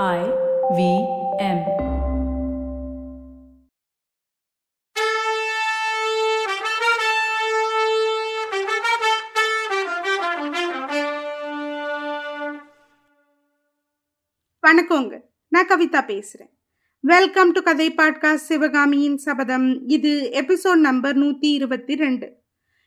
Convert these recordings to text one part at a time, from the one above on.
I V M. வணக்கங்க. நான் கவிதா பேசுறேன். வெல்கம் டு கதை பாட்காஸ்ட் சிவகாமியின் சபதம் இது எபிசோட் நம்பர் நூத்தி இருபத்தி ரெண்டு.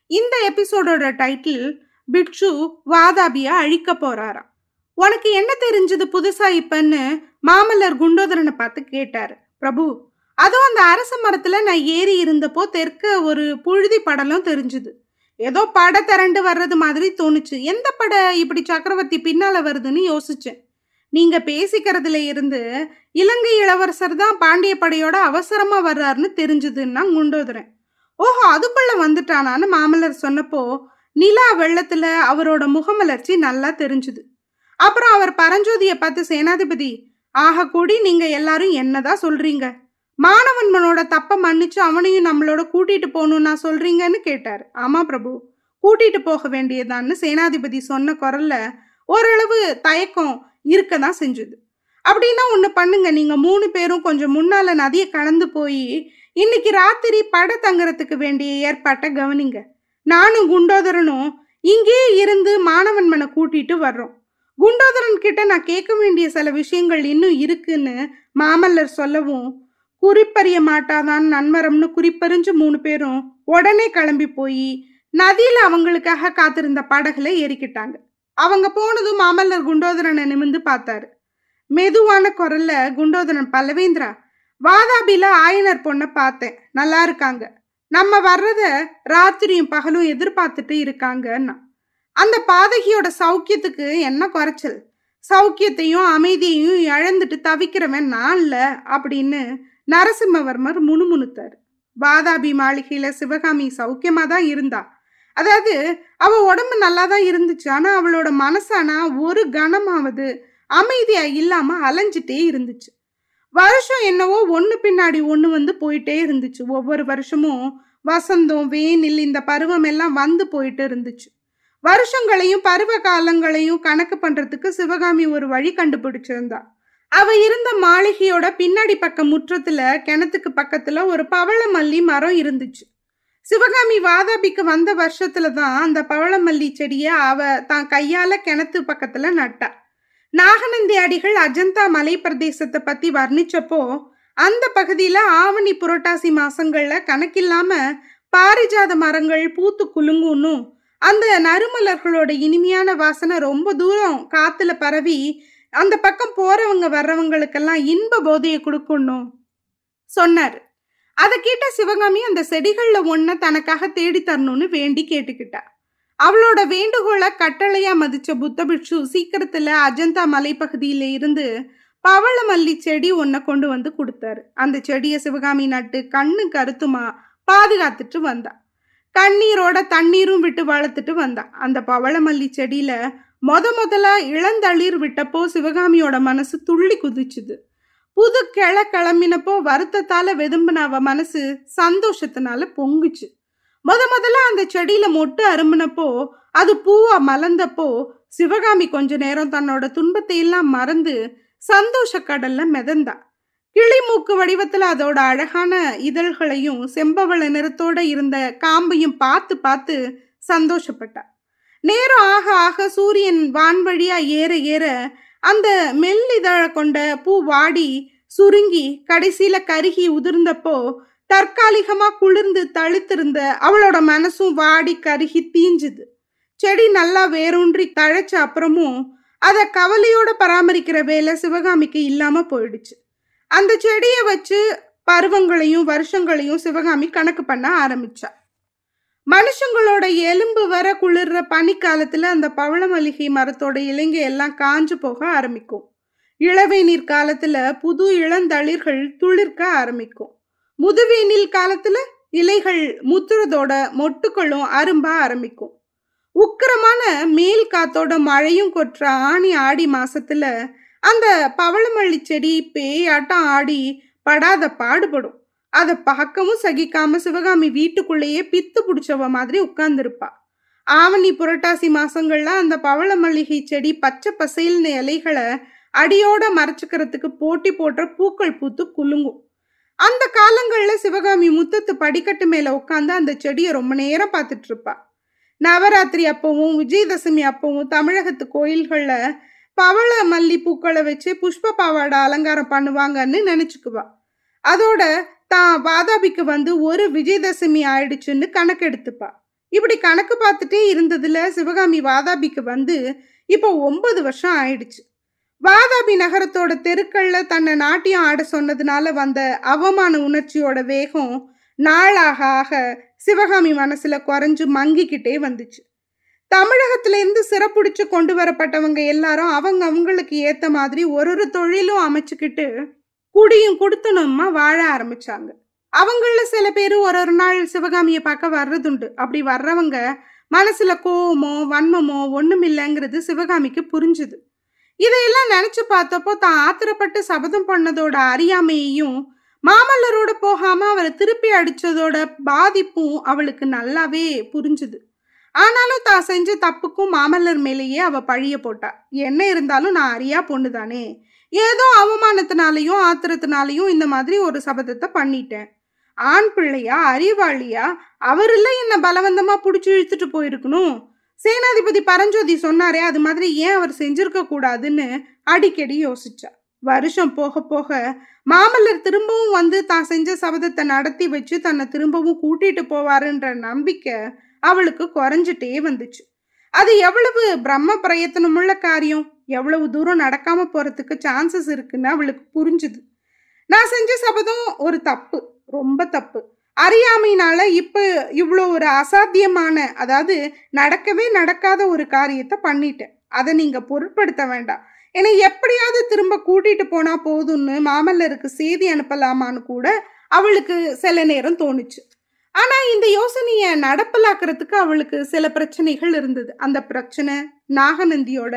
இந்த எபிசோடோட டைட்டில் பிக்ஷு வாதாபியா அழிக்க போறாராம். உனக்கு என்ன தெரிஞ்சது புதுசா இப்பன்னு மாமல்லர் குண்டோதரனை பார்த்து கேட்டார். பிரபு அதுவும் அந்த அரச மரத்துல நான் ஏறி இருந்தப்போ தெற்க ஒரு புழுதி படலம் தெரிஞ்சுது. ஏதோ பட திரண்டு வர்றது மாதிரி தோணுச்சு. எந்த பட இப்படி சக்கரவர்த்தி பின்னால வருதுன்னு யோசிச்சேன். நீங்க பேசிக்கிறதுல இருந்து இலங்கை இளவரசர் தான் பாண்டிய படையோட அவசரமா வர்றாருன்னு தெரிஞ்சதுன்னா குண்டோதரன். ஓஹோ அதுக்குள்ள வந்துட்டானான்னு மாமல்லர் சொன்னப்போ நிலா வெள்ளத்துல அவரோட முகமலர்ச்சி நல்லா தெரிஞ்சுது. அப்புறம் அவர் பரஞ்சோதியை பார்த்து சேனாதிபதி ஆக கூடி நீங்க எல்லாரும் என்னதான் சொல்றீங்க? மாணவன்மனோட தப்ப மன்னிச்சு அவனையும் நம்மளோட கூட்டிட்டு போகணும்னா சொல்றீங்கன்னு கேட்டார். ஆமா பிரபு கூட்டிட்டு போக வேண்டியதான்னு சேனாதிபதி சொன்ன குரல்ல ஓரளவு தயக்கம் இருக்க தான் செஞ்சுது. அப்படின்னா ஒன்று பண்ணுங்க. நீங்கள் மூணு பேரும் கொஞ்சம் முன்னால நதியை கடந்து போய் இன்னைக்கு ராத்திரி பட தங்குறதுக்கு வேண்டிய ஏற்பாட்டை கவனிங்க. நானும் குண்டோதரனும் இங்கேயே இருந்து மாணவன்மனை கூட்டிட்டு வர்றோம். குண்டோதரன் கிட்ட நான் கேட்க வேண்டிய சில விஷயங்கள் இன்னும் இருக்குன்னு மாமல்லர் சொல்லவும் குறிப்பறிய மாட்டாதான் நன்மரம்னு குறிப்பறிஞ்சு மூணு பேரும் உடனே கிளம்பி போய் நதியில அவங்களுக்காக காத்திருந்த படகுல ஏறிக்கிட்டாங்க. அவங்க போனதும் மாமல்லர் குண்டோதரனை நிமிந்து பார்த்தாரு. மெதுவான குரல்ல குண்டோதரன் பல்லவேந்திரா வாதாபில ஆயனர் பொண்ணை பார்த்தேன். நல்லா இருக்காங்க. நம்ம வர்றத ராத்திரியும் பகலும் எதிர்பார்த்துட்டு இருக்காங்கன்னா அந்த பாதகியோட சௌக்கியத்துக்கு என்ன குறைச்சல்? சௌக்கியத்தையும் அமைதியையும் இழந்துட்டு தவிக்கிறவன் நான் இல்ல அப்படின்னு நரசிம்மவர்மர் முணுமுணுத்தார். வாதாபி மாளிகையில சிவகாமி சௌக்கியமா தான் இருந்தா. அதாவது அவ உடம்பு நல்லா தான் இருந்துச்சு. ஆனா அவளோட மனசானா ஒரு கணமாவது அமைதியா இல்லாம அலைஞ்சிட்டே இருந்துச்சு. வருஷம் என்னவோ ஒன்று பின்னாடி ஒன்று வந்து போயிட்டே இருந்துச்சு. ஒவ்வொரு வருஷமும் வசந்தம் வேனில் இந்த பருவம் எல்லாம் வந்து போயிட்டு இருந்துச்சு. வருஷங்களையும் பருவ காலங்களையும் கணக்கு பண்றதுக்கு சிவகாமி ஒரு வழி கண்டுபிடிச்சிருந்தா. அவ இருந்த மாளிகையோட பின்னாடி பக்கம் முற்றத்துல கிணத்துக்கு பக்கத்துல ஒரு பவளமல்லி மரம் இருந்துச்சு. சிவகாமி வாதாபிக்கு வந்த வருஷத்துல தான் அந்த பவளமல்லி செடியை அவ தான் கையால கிணத்து பக்கத்துல நட்டா. நாகநந்தி அடிகள் அஜந்தா மலை பிரதேசத்தை பத்தி வர்ணிச்சப்போ அந்த பகுதியில ஆவணி புரட்டாசி மாசங்கள்ல கணக்கில்லாம பாரிஜாத மரங்கள் பூத்து குலுங்குன்னு அந்த நறுமலர்களோட இனிமையான வாசனை ரொம்ப தூரம் காத்துல பரவி அந்த பக்கம் போறவங்க வர்றவங்களுக்கெல்லாம் இன்ப போதையை கொடுக்கணும். சொன்னார். அதை கேட்ட சிவகாமி அந்த செடிகள்ல ஒன்ன தனக்காக தேடி தரணும்னு வேண்டி கேட்டுக்கிட்டா. அவளோட வேண்டுகோளை கட்டளையா மதிச்ச புத்தபிட்சு சீக்கிரத்துல அஜந்தா மலைப்பகுதியில இருந்து பவளமல்லி செடி ஒன்ன கொண்டு வந்து கொடுத்தாரு. அந்த செடியை சிவகாமி நட்டு கண்ணு கருத்துமா பாதுகாத்துட்டு வந்தா. கண்ணீரோட தண்ணீரும் விட்டு வளர்த்துட்டு வந்தான் அந்த பவளமல்லி செடியில முத முதல்ல இளந்தளிர் விட்டப்போ சிவகாமியோட மனசு துள்ளி குதிச்சுது. புது கிளை கிளம்பினப்போ வருத்தத்தால வெதும்பின அவ மனசு சந்தோஷத்தினால பொங்குச்சு. முத முதல்ல அந்த செடியில மொட்டு அரும்பினப்போ அது பூவா மலர்ந்தப்போ சிவகாமி கொஞ்ச நேரம் தன்னோட துன்பத்தை எல்லாம் மறந்து சந்தோஷ கடல்ல மிதந்தா. கிளிமூக்கு வடிவத்துல அதோட அழகான இதழ்களையும் செம்பவள நிறத்தோட இருந்த காம்பையும் பார்த்து பார்த்து சந்தோஷப்பட்டா நேரம் ஆக ஆக சூரியன் வான்வழியா ஏற ஏற அந்த மெல்லிதழ கொண்ட பூ வாடி சுருங்கி கடைசியில கருகி உதிர்ந்தப்போ தற்காலிகமா குளிர்ந்து தழுத்திருந்த அவளோட மனசும் வாடி கருகி தீஞ்சுது. செடி நல்லா வேரூன்றி தழைச்ச அப்புறமும் அதை கவலையோட பராமரிக்கிற வேலை சிவகாமிக்கு இல்லாம போயிடுச்சு. அந்த செடியை வச்சு பருவங்களையும் வருஷங்களையும் சிவகாமி கணக்கு பண்ண ஆரம்பிச்சா. மனுஷங்களோட எலும்பு வர குளிர்ற பனிக்காலத்துல அந்த பவள மல்லிகை மரத்தோட இலைங்க எல்லாம் காஞ்சு போக ஆரம்பிக்கும். இளவேநீர் காலத்துல புது இளந்தளிர்கள் துளிர்க்க ஆரம்பிக்கும். முதுவேனில் காலத்துல இலைகள் முத்துறதோட மொட்டுக்களும் அரும்ப ஆரம்பிக்கும். உக்கிரமான மேல் காத்தோட மழையும் கொற்ற ஆணி ஆடி மாசத்துல அந்த பவளமல்லி செடி பேயாட்டம் ஆடி படாத பாடுபடும். அதை பார்க்கவும் சகிக்காம சிவகாமி வீட்டுக்குள்ளேயே பித்து பிடிச்சவ மாதிரி உட்கார்ந்துருப்பா. ஆவணி புரட்டாசி மாசங்கள்ல அந்த பவள மல்லிகை செடி பச்சை பசேல்னு இலைகளை அடியோட மறைச்சிக்கிறதுக்கு போட்டி போட்ட பூக்கள் பூத்து குலுங்கும். அந்த காலங்கள்ல சிவகாமி முத்தத்து படிக்கட்டு மேல உட்காந்து அந்த செடியை ரொம்ப நேரம் பார்த்துட்டு இருப்பா. நவராத்திரி அப்பவும் விஜயதசமி அப்பவும் தமிழகத்து கோயில்கள்ல பவள மல்லி பூக்களை வச்சு புஷ்ப பாவாடை அலங்காரம் பண்ணுவாங்கன்னு நினைச்சுக்குவா. அதோட தான் வாதாபிக்கு வந்து ஒரு விஜயதசமி ஆயிடுச்சுன்னு கணக்கு எடுத்துப்பா இப்படி கணக்கு பார்த்துட்டே இருந்ததுல சிவகாமி வாதாபிக்கு வந்து இப்போ ஒன்பது வருஷம் ஆயிடுச்சு. வாதாபி நகரத்தோட தெருக்கள்ல தன்னை நாட்டியம் ஆட சொன்னதுனால வந்த அவமான உணர்ச்சியோட வேகம் நாளாக ஆக சிவகாமி மனசுல குறைஞ்சு மங்கிக்கிட்டே வந்துச்சு. தமிழகத்திலேருந்து சிறப்புடிச்சு கொண்டு வரப்பட்டவங்க எல்லாரும் அவங்க அவங்களுக்கு ஏத்த மாதிரி ஒரு ஒரு தொழிலும் அமைச்சுக்கிட்டு குடியும் கொடுத்தனுமா வாழ ஆரம்பிச்சாங்க. அவங்கள சில பேர் ஒரு ஒரு நாள் சிவகாமியை பார்க்க வர்றதுண்டு. அப்படி வர்றவங்க மனசுல கோவமோ வன்மமோ ஒண்ணுமில்லைங்கிறது சிவகாமிக்கு புரிஞ்சுது. இதையெல்லாம் நினைச்சு பார்த்தப்போ தான் ஆத்திரப்பட்டு சபதம் பண்ணதோட அறியாமையையும் மாமல்லரோட போகாம அவரை திருப்பி அடிச்சதோட பாதிப்பும் அவளுக்கு நல்லாவே புரிஞ்சுது. ஆனாலும் தான் செஞ்ச தப்புக்கும் மாமல்லர் மேலேயே அவ பழிய போட்டா. என்ன இருந்தாலும் நான் அறியா பொண்ணு தானே. ஏதோ அவமானத்தினாலையும் ஆத்திரத்தினாலையும் இந்த மாதிரி ஒரு சபதத்தை பண்ணிட்டேன். ஆண் பிள்ளையா அறிவாளியா? அவரில்ல என்ன பலவந்தமா புடிச்சு இழுத்துட்டு போயிருக்கணும்? சேனாதிபதி பரஞ்சோதி சொன்னாரே அது மாதிரி ஏன் அவர் செஞ்சிருக்க கூடாதுன்னு அடிக்கடி யோசிச்சா. வருஷம் போக போக மாமல்லர் திரும்பவும் வந்து தான் செஞ்ச சபதத்தை நடத்தி வச்சு தன்னை திரும்பவும் கூட்டிட்டு போவாருன்ற நம்பிக்கை அவளுக்கு குறைஞ்சிட்டே வந்துச்சு. அது எவ்வளவு பிரம்ம பிரயத்தனமுள்ள காரியம்? எவ்வளவு தூரம் நடக்காம போறதுக்கு சான்சஸ் இருக்குன்னு அவளுக்கு புரிஞ்சுது. நான் செஞ்ச சபதம் ஒரு தப்பு ரொம்ப தப்பு. அறியாமையினால இப்ப இவ்வளோ ஒரு அசாத்தியமான அதாவது நடக்கவே நடக்காத ஒரு காரியத்தை பண்ணிட்டேன். அதை நீங்க பொருட்படுத்த வேண்டாம். ஏன்னா எப்படியாவது திரும்ப கூட்டிட்டு போனா போதும்னு மாமல்லருக்கு செய்தி அனுப்பலாமான்னு கூட அவளுக்கு சில நேரம் தோணுச்சு. ஆனா இந்த யோசனைய நடப்பலாக்குறதுக்கு அவளுக்கு சில பிரச்சனைகள் இருந்தது. அந்த பிரச்சனை நாகநந்தியோட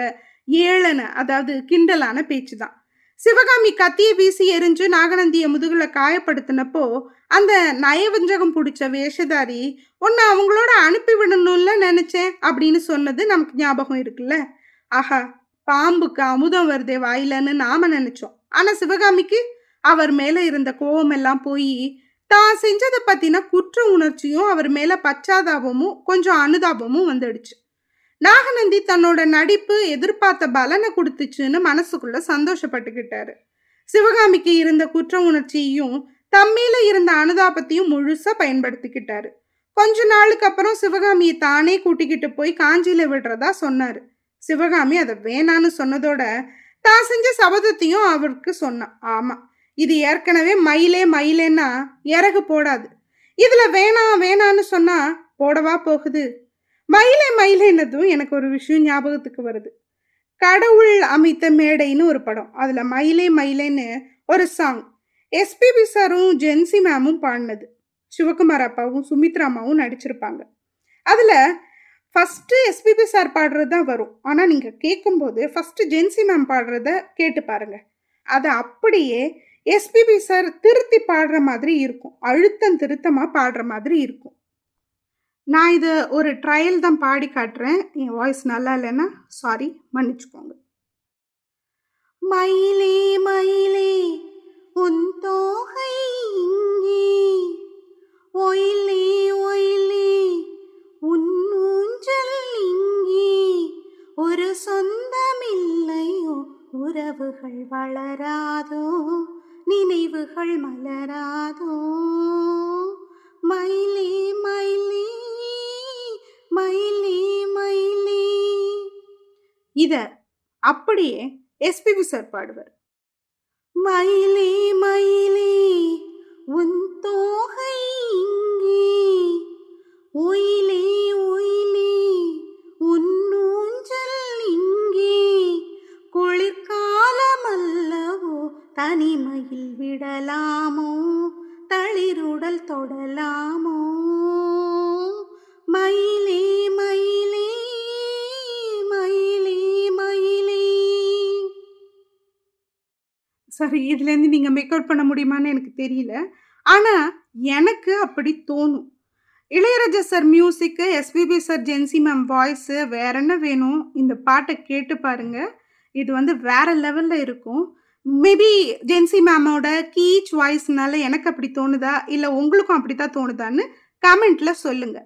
ஏளன அதாவது கிண்டலான பேச்சு தான் சிவகாமி கத்திய வீசி எரிஞ்சு நாகநந்திய முதுகுல காயப்படுத்தினப்போ அந்த நயவஞ்சகம் பிடிச்ச வேஷதாரி உன்னை அவங்களோட அனுப்பி விடணும்ல நினைச்சேன் அப்படின்னு சொன்னது நமக்கு ஞாபகம் இருக்குல்ல? ஆஹா பாம்புக்கு அமுதம் வருதே வாயிலன்னு நாம நினைச்சோம். ஆனா சிவகாமிக்கு அவர் மேல இருந்த கோவம் எல்லாம் போய் தான் செஞ்சதை பத்தின குற்ற உணர்ச்சியும் அவர் மேல பச்சாதாபமும் கொஞ்சம் அனுதாபமும் வந்துடுச்சு. நாகநந்தி தன்னோட நடிப்பு எதிர்பார்த்த பலனை கொடுத்துச்சுன்னு மனசுக்குள்ள சந்தோஷப்பட்டுக்கிட்டாரு. சிவகாமிக்கு இருந்த குற்ற உணர்ச்சியையும் தம்மேல இருந்த அனுதாபத்தையும் முழுசா பயன்படுத்திக்கிட்டாரு. கொஞ்ச நாளுக்கு அப்புறம் சிவகாமியை தானே கூட்டிக்கிட்டு போய் காஞ்சியில விடுறதா சொன்னாரு. சிவகாமி அதை வேணான்னு சொன்னதோட தான் செஞ்ச சபதத்தையும் அவருக்கு சொன்னான். ஆமா. இது ஏற்கனவே மயிலே மயிலேன்னா இறகு போடாது. இதுல வேணாம் வேணான்னு சொன்னா போடவா போகுது? மயிலே மயிலேன்னதும் எனக்கு ஒரு விஷயம் ஞாபகத்துக்கு வருது. கடவுள் அமைத்த மேடைன்னு ஒரு படம். அதுல மயிலே மயிலேன்னு ஒரு சாங் எஸ்பிபி சாரும் ஜென்சி மேமும் பாடினது. சிவகுமார் அப்பாவும் சுமித்ராமாவும் நடிச்சிருப்பாங்க. அதுல ஃபஸ்ட்டு எஸ்பிபி சார் பாடுறது தான் வரும். ஆனால் நீங்கள் கேட்கும்போது ஃபஸ்ட்டு ஜென்சி மேம் பாடுறத கேட்டு பாருங்க. அதை அப்படியே எஸ்பிபி சார் திருத்தி பாடுற மாதிரி இருக்கும். அழுத்தம் திருத்தமாக பாடுற மாதிரி இருக்கும். நான் இது ஒரு ட்ரையல் தான் பாடி காட்டுறேன். என் வாய்ஸ் நல்லா இல்லைன்னா சாரி மன்னிச்சுக்கோங்க. மயிலே மயிலே உன் தோகை இங்கே. ஒயிலே ஒயிலே உன் ஊஞ்சல் இங்கே. ஒரு சொந்தமில்லையோ உறவுகள் வளராதோ. மலர்கள் மலராதோ மயிலே மயிலே மயிலே மயிலே இத அப்படியே எஸ்பிபி சார் பாடுவார் மயிலே மயிலே உன் தோகை இங்கே ஒயிலே ஒயிலே தனிமையில் விடலாமோ? தளிருடல் தொடலாமோ? மயிலே மயிலே மயிலே மயிலே. சரி இதுலேருந்து நீங்கள் மேக்கவுட் பண்ண முடியுமான்னு எனக்கு தெரியல. ஆனால் எனக்கு அப்படி தோணும். Ilaiyaraaja sir music SPB sir Jency ma'am voice வேற என்ன வேணும்? இந்த பாட்டை கேட்டு பாருங்க. இது வந்து வேற லெவலில் இருக்கும். மேபி ஜென்சி மேமோட கீச் வாய்ஸ்னால எனக்கு அப்படி தோணுதா? இல்லை உங்களுக்கும் அப்படித்தான் தோணுதான்னு கமெண்ட்ல சொல்லுங்க.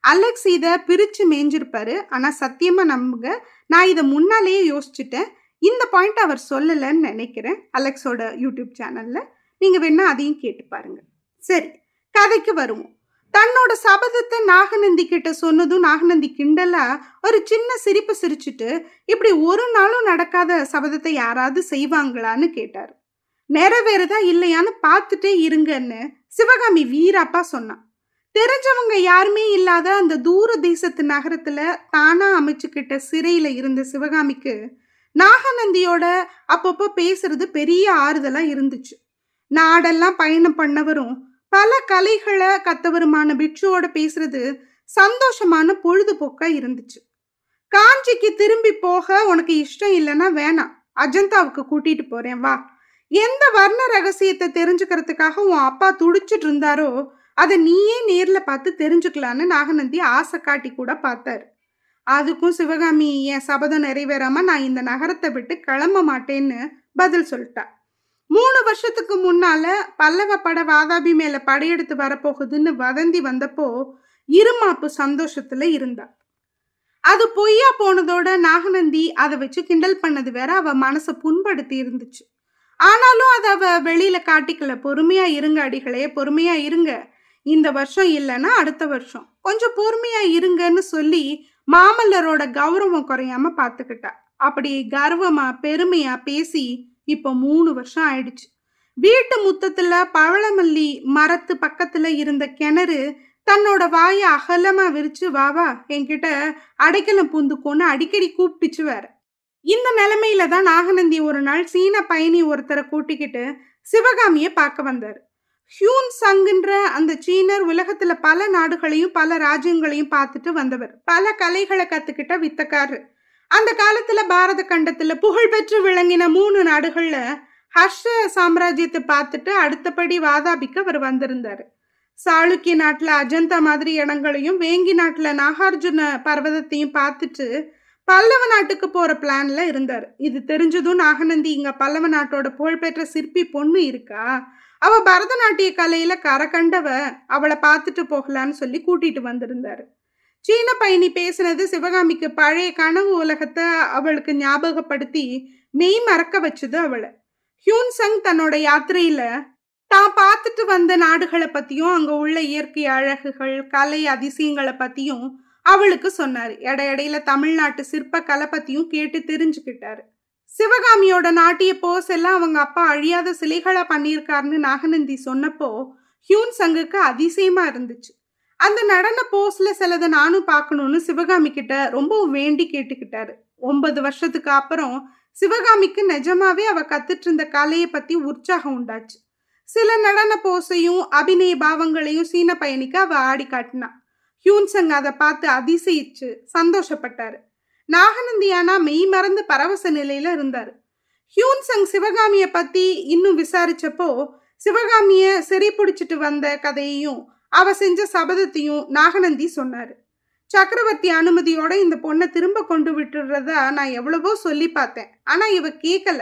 அலெக்ஸ் இதை பிரிச்சு மேய்ஞ்சிருப்பாரு ஆனா சத்தியமா நம்புங்க நான் இதை முன்னாலேயே யோசிச்சுட்டேன். இந்த பாயிண்ட் அவர் சொல்லலைன்னு நினைக்கிறேன் அலெக்ஸோட யூடியூப் சேனல்ல நீங்க வேணா அதையும் கேட்டு பாருங்க. சரி கதைக்கு வருவோம். தன்னோட சபதத்தை நாகநந்தி கிட்ட சொன்னதும் நாகநந்தி கிண்டலா ஒரு சின்ன சிரிப்பு சிரிச்சுட்டு இப்படி ஒரு நாளும் நடக்காத சபதத்தை யாராவது செய்வாங்களான்னு கேட்டார். நிறைவேறதா இல்லையான்னு பார்த்துட்டே இருங்கன்னு சிவகாமி வீராப்பா சொன்னான். தெரிஞ்சவங்க யாருமே இல்லாத அந்த தூர தேசத்து நகரத்துல தானா அமைச்சுக்கிட்ட சிறையில இருந்த சிவகாமிக்கு நாகநந்தியோட அப்பப்போ பேசுறது பெரிய ஆறுதலா இருந்துச்சு. நாடெல்லாம் பயணம் பண்ணவரும் பல கலைகளை கத்தவருமான பிட்சுவோட பேசுறது சந்தோஷமான பொழுதுபோக்கா இருந்துச்சு. காஞ்சிக்கு திரும்பி போக உனக்கு இஷ்டம் இல்லைன்னா வேணாம். அஜந்தாவுக்கு கூட்டிட்டு போறேன் வா. எந்த வர்ண ரகசியத்தை தெரிஞ்சுக்கிறதுக்காக உன் அப்பா துடிச்சிட்டு இருந்தாரோ அதை நீயே நேர்ல பார்த்து தெரிஞ்சுக்கலான்னு நாகநந்தி ஆசை காட்டி கூட பார்த்தாரு. அதுக்கும் சிவகாமி என் சபதம் நிறைவேறாம நான் இந்த நகரத்தை விட்டு கிளம்ப மாட்டேன்னு பதில் சொல்லிட்டா. மூணு வருஷத்துக்கு முன்னால பல்லவ பட வாதாபி மேல படையெடுத்து வரப்போகுதுன்னு வதந்தி வந்தப்போ இருமாப்பு சந்தோஷத்துல இருந்தா அது பொய்யா போனதோட நாகநந்தி அதை வச்சு கிண்டல் பண்ணது வேற அவ மனசை புண்படுத்தி இருந்துச்சு. ஆனாலும் அதை அவ வெளியில காட்டிக்கல பொறுமையா இருங்க அடிகளே பொறுமையா இருங்க. இந்த வருஷம் இல்லைன்னா அடுத்த வருஷம். கொஞ்சம் பொறுமையா இருங்கன்னு சொல்லி மாமல்லரோட கௌரவம் குறையாம பாத்துக்கிட்டா. அப்படி கர்வமா பெருமையா பேசி இப்போ மூணு வருஷம் ஆயிடுச்சு. வீட்டு முத்தத்துல பவளமல்லி மரத்து பக்கத்துல இருந்த கிணறு தன்னோட வாயை அகலமா விரிச்சு வா வா என்கிட்ட அடைக்கலம் பூந்துக்கோன்னு அடிக்கடி கூப்பிட்டுச்சு வேற இந்த நிலைமையில தான் நாகநந்தி ஒரு நாள் சீன பயணி ஒருத்தரை கூட்டிக்கிட்டு சிவகாமிய பார்க்க வந்தார். ஹியூன் சங்குன்ற அந்த சீனர் உலகத்துல பல நாடுகளையும் பல ராஜ்யங்களையும் பார்த்துட்டு வந்தவர். பல கலைகளை கத்துக்கிட்ட வித்தக்காரர். அந்த காலத்துல பாரத கண்டத்துல புகழ்பெற்று விளங்கின மூணு நாடுகள்ல ஹர்ஷ சாம்ராஜ்யத்தை பார்த்துட்டு அடுத்தபடி வாதாபிக்கு அவர் வந்திருந்தாரு. சாளுக்கிய நாட்டுல அஜந்தா மாதிரி இடங்களையும் வேங்கி நாட்டுல நாகார்ஜுன பர்வதத்தையும் பார்த்துட்டு பல்லவ நாட்டுக்கு போற பிளான்ல இருந்தார். இது தெரிஞ்சதும் நாகநந்தி இங்க பல்லவ நாட்டோட புகழ்பெற்ற சிற்பி பொண்ணு இருக்கா? அவ பரதநாட்டிய கலையில கரகண்டவ அவளை பார்த்துட்டு போகலான்னு சொல்லி கூட்டிட்டு வந்திருந்தாரு. சீன பயணி பேசுனது சிவகாமிக்கு பழைய கனவு உலகத்தை அவளுக்கு ஞாபகப்படுத்தி மெய் மறக்க வச்சது அவளை. ஹியூன் சங் தன்னோட யாத்திரையில தான் பார்த்துட்டு வந்த நாடுகளை பத்தியும் அங்க உள்ள இயற்கை அழகுகள் கலை அதிசயங்களை பத்தியும் அவளுக்கு சொன்னாரு. எடை இடையில தமிழ்நாட்டு சிற்ப கலை பத்தியும் கேட்டு தெரிஞ்சுக்கிட்டாரு. சிவகாமியோட நாட்டிய போஸ் எல்லாம் அவங்க அப்பா அழியாத சிலைகளா பண்ணியிருக்காருன்னு நாகநந்தி சொன்னப்போ ஹியூன் சங்குக்கு அதிசயமா இருந்துச்சு. அந்த நடன போஸ்ல சிலதை நானும் பார்க்கணும்னு சிவகாமி கிட்ட ரொம்ப வேண்டி கேட்டுக்கிட்டாரு. ஒன்பது வருஷத்துக்கு அப்புறம் சிவகாமிக்கு நிஜமாவே அவ கத்துட்டு இருந்த கலையை பத்தி உற்சாகம் உண்டாச்சு. சில நடன போஸையும் அபிநய பாவங்களையும் சீன பயணிக்க அவ ஆடி காட்டினா. ஹியூன்சங் அதை பார்த்து அதிசயிச்சு சந்தோஷப்பட்டாரு. நாகநந்தியானா மெய் மறந்து பரவச நிலையில இருந்தாரு. ஹியூன்சங் சிவகாமிய பத்தி இன்னும் விசாரிச்சப்போ சிவகாமிய சிறை பிடிச்சிட்டு வந்த கதையையும் அவ செஞ்ச சபதத்தையும் நாகநந்தி சொன்னாரு. சக்கரவர்த்தி அனுமதியோட இந்த பொண்ணை திரும்ப கொண்டு விட்டுடுறதா நான் எவ்வளவோ சொல்லி பார்த்தேன். ஆனா இவ கேட்கல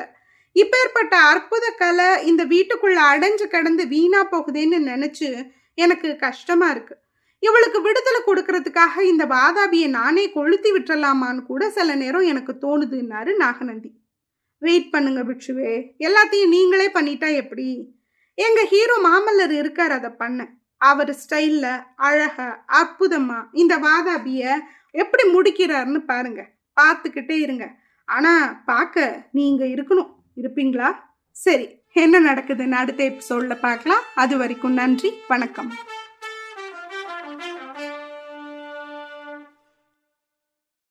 இப்பேற்பட்ட அற்புத கலை இந்த வீட்டுக்குள்ள அடைஞ்சு கிடந்து வீணா போகுதேன்னு நினைச்சு எனக்கு கஷ்டமா இருக்கு. இவளுக்கு விடுதலை கொடுக்கறதுக்காக இந்த வாதாபியை நானே கொளுத்தி விட்டுறலாமான்னு கூட சில நேரம் எனக்கு தோணுதுன்னாரு நாகநந்தி. வெயிட் பண்ணுங்க பிட்சுவே எல்லாத்தையும் நீங்களே பண்ணிட்டா எப்படி? எங்க ஹீரோ மாமல்லர் இருக்கார் அதை பண்ண அவர் ஸ்டைல்ல அழகா அற்புதமா இந்த வாதாபிய எப்படி முடிக்கிறாருன்னு பாருங்க. பார்த்துக்கிட்டே இருங்க. ஆனா பார்க்க நீங்க இருக்கணும். இருப்பீங்களா? சரி என்ன நடக்குதுன்னு அடுத்த எபிசோட்ல பார்க்கலாம். அது வரைக்கும் நன்றி வணக்கம்.